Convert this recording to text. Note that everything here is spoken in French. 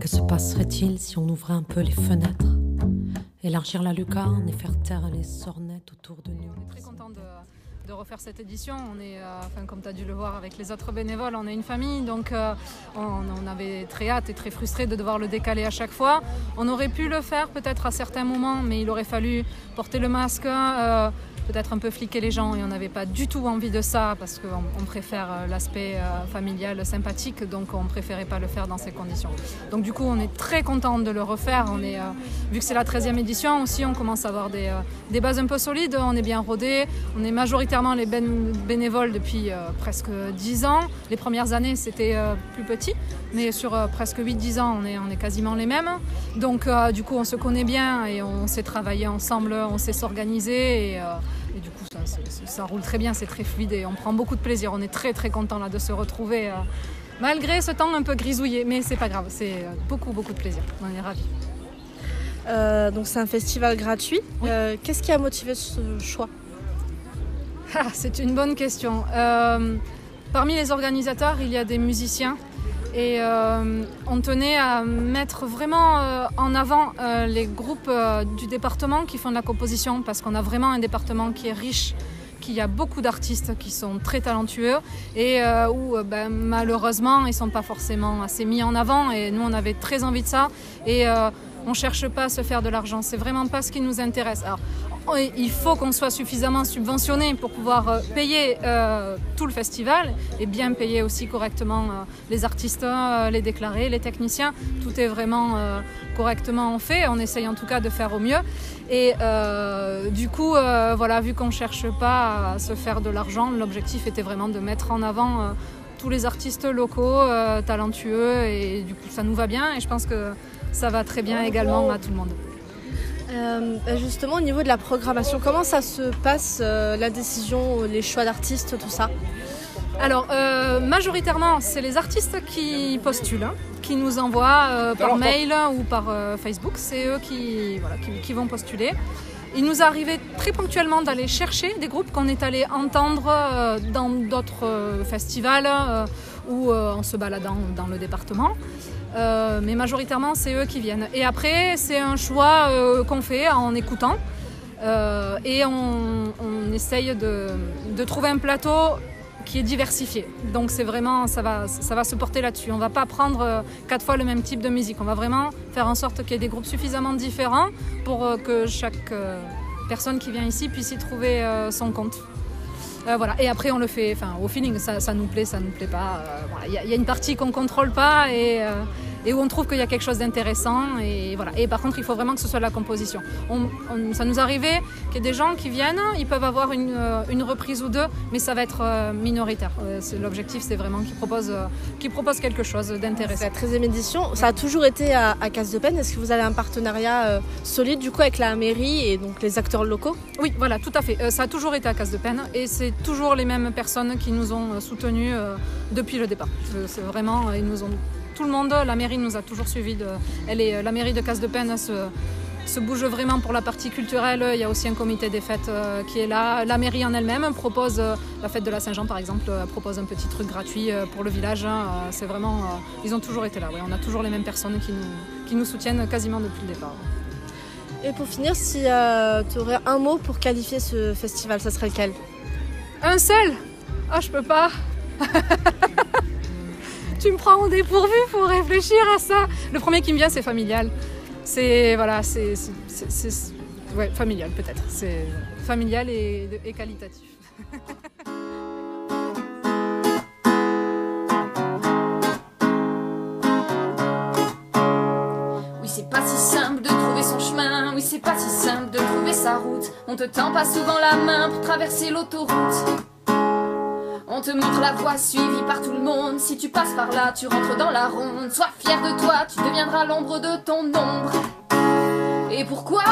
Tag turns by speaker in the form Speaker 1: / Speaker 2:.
Speaker 1: Que se passerait-il si on ouvrait un peu les fenêtres Élargir la lucarne et faire taire les sornettes autour de nous?
Speaker 2: De refaire cette édition. On est, euh, comme tu as dû le voir avec les autres bénévoles, on est une famille, donc euh, on, avait très hâte et très frustré de devoir le décaler à chaque fois. On aurait pu le faire peut-être à certains moments, mais il aurait fallu porter le masque, euh, peut-être un peu fliquer les gens, et on n'avait pas du tout envie de ça parce qu'on on préfère l'aspect familial sympathique, donc on préférait pas le faire dans ces conditions. Donc du coup, on est très content de le refaire. On est, vu que c'est la 13e édition aussi, on commence à avoir des, des bases un peu solides, on est bien rodé, on est majoritairement les ben- bénévoles depuis euh, presque 10 ans. Les premières années, c'était euh, plus petit, mais sur euh, presque 8-10 ans, on est, on est quasiment les mêmes. Donc du coup, on se connaît bien et on sait travailler ensemble, on sait s'organiser et, et du coup, ça, roule très bien, c'est très fluide et on prend beaucoup de plaisir. On est très très content là de se retrouver. Malgré ce temps un peu grisouillé, mais c'est pas grave, c'est beaucoup beaucoup de plaisir. On est ravis.
Speaker 3: Euh, donc c'est un festival gratuit. Euh, Qu'est-ce qui a motivé ce choix?
Speaker 2: Ah, c'est une bonne question. Euh, parmi les organisateurs, il y a des musiciens. Et euh, on tenait à mettre vraiment euh, en avant les groupes du département qui font de la composition parce qu'on a vraiment un département qui est riche qu'il y a beaucoup d'artistes qui sont très talentueux et où ben, malheureusement ils sont pas forcément assez mis en avant. Et nous on avait très envie de ça. Et on cherche pas à se faire de l'argent. C'est vraiment pas ce qui nous intéresse il faut qu'on soit suffisamment subventionné pour pouvoir euh, payer euh, tout le festival et bien payer aussi correctement euh, les artistes, euh, les déclarés, les techniciens. Tout est vraiment correctement fait. On essaye en tout cas de faire au mieux. Et du coup, voilà, vu qu'on cherche pas à se faire de l'argent, l'objectif était vraiment de mettre en avant tous les artistes locaux, talentueux, et du coup, ça nous va bien. Et je pense que ça va très bien également à tout le monde.
Speaker 3: Euh, bah, Justement au niveau de la programmation, comment ça se passe euh, la décision, les choix d'artistes, tout ça?
Speaker 2: Alors, euh, majoritairement, c'est les artistes qui postulent, hein, qui nous envoient euh, par mail ou par euh, Facebook. C'est eux qui, voilà, qui, qui vont postuler. Il nous est arrivé très ponctuellement d'aller chercher des groupes qu'on est allé entendre euh, dans d'autres euh, festivals euh, ou euh, en se baladant dans le département. Euh, mais majoritairement, c'est eux qui viennent. Et après, c'est un choix euh, qu'on fait en écoutant. Euh, et on, essaye de, trouver un plateau qui est diversifié. Donc c'est vraiment, ça va, ça va se porter là-dessus. On va pas prendre quatre fois le même type de musique. On va vraiment faire en sorte qu'il y ait des groupes suffisamment différents pour que chaque personne qui vient ici puisse y trouver son compte. Euh, voilà. Et après, on le fait au feeling. Ça, ça nous plaît, ça nous plaît pas. Euh, voilà. Il y, a- il y a une partie qu'on contrôle pas et, euh, et où on trouve qu'il y a quelque chose d'intéressant. Et, voilà. et par contre, il faut vraiment que ce soit la composition. On- on- ça nous arrivait qu'il y ait des gens qui viennent, ils peuvent avoir une, euh, une reprise ou deux, mais ça va être euh, minoritaire. Euh, L'objectif, c'est vraiment qu'ils proposent, qu'ils proposent quelque chose d'intéressant.
Speaker 3: la 13e édition. Ça a toujours été à, à Casse de Peine. Est-ce que vous avez un partenariat solide du coup avec la mairie et donc les acteurs locaux?
Speaker 2: Oui, voilà, tout à fait. Ça a toujours été à Casse de Peine et c'est toujours les mêmes personnes qui nous ont soutenus depuis le départ. C'est vraiment, ils nous ont tout le monde, la mairie nous a toujours suivis. De, elle est, la mairie de Casse de Peine se, se bouge vraiment pour la partie culturelle. Il y a aussi un comité des fêtes euh, qui est là. La mairie en elle-même propose, euh, la fête de la Saint-Jean par exemple, euh, propose un petit truc gratuit pour le village. hein. C'est vraiment, ils ont toujours été là. ouais. On a toujours les mêmes personnes qui nous, qui nous soutiennent quasiment depuis le départ.
Speaker 3: Et pour finir, si tu aurais un mot pour qualifier ce festival, ça serait lequel?
Speaker 2: Un seul? Ah, je peux pas. tu me prends au dépourvu pour réfléchir à ça. Le premier qui me vient, c'est familial. C'est voilà, c'est ouais, familial peut-être. C'est familial et, et qualitatif.
Speaker 4: Oui, c'est pas si simple de trouver son chemin. Oui, c'est pas si simple de trouver sa route. On te tend pas souvent la main pour traverser l'autoroute. On te montre la voie suivie par tout le monde. Si tu passes par là, tu rentres dans la ronde. Sois fier de toi, tu deviendras l'ombre de ton ombre. Et pourquoi